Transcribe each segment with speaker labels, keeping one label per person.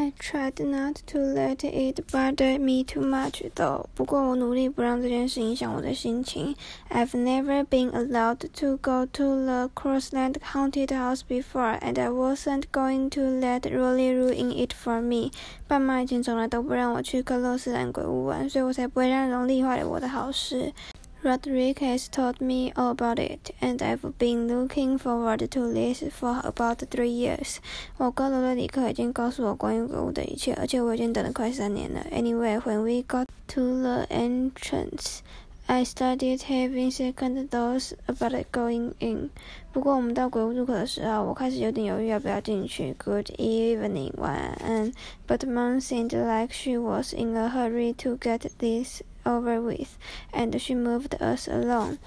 Speaker 1: I tried not to let it bother me too much, though. 不过我努力不让这件事影响我的心情。I've never been allowed to go to the Crossland haunted house before, and I wasn't going to let Rowley ruin it for me. 爸妈以前从来都不让我去克洛斯兰鬼屋玩，所以我才不会让容丽坏了我的好事。Rodrick has taught me all about it, and I've been looking forward to this for about three years. 我高中的理科已经告诉我关于狗的一切，而且我已经等了快三年了。Anyway, when we got to the entrance, I started having second thoughts about going in. 不过我们到鬼屋入口的时候，我开始有点犹豫要不要进去。Good evening, 晚安。But Mom seemed like she was in a hurry to get this over with, and she moved us along.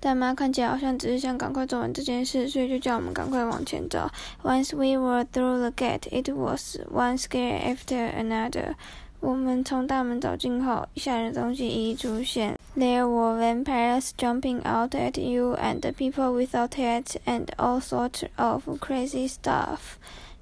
Speaker 1: 大妈看起来好像只是想赶快做完这件事，所以就叫我们赶快往前走。Once we were through the gate, it was one scare after another. 我们从大门走进后，吓人的东西一一出现。 There were vampires jumping out at you, and people without heads, and all sorts of crazy stuff.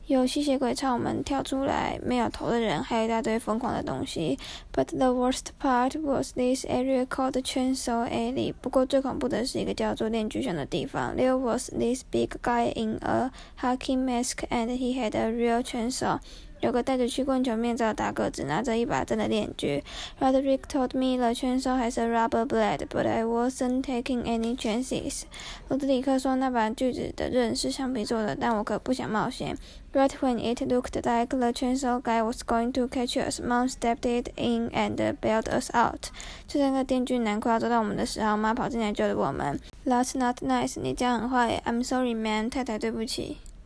Speaker 1: 有吸血鬼朝我们跳出来，没有头的人，还有一大堆疯狂的东西。But the worst part was this area called Chainsaw Alley。不过最恐怖的是一个叫做链锯巷的地方。There was this big guy in a hockey mask, and he had a real chainsaw。 有个戴着曲棍球面罩的大个子，拿着一把真的链锯。Roderick told me the chainsaw has a rubber blade, but I wasn't taking any chances. 罗德里克说那把锯子的刃是橡皮做的，但我可不想冒险。Right when it looked like the chainsaw guy was going to catch us, Mom stepped it in and bailed us out. 就在那个电锯男快要抓到我们的时候，妈跑进来救了我们。That's not nice. 你这样很坏。I'm sorry, man. 太太，对不起。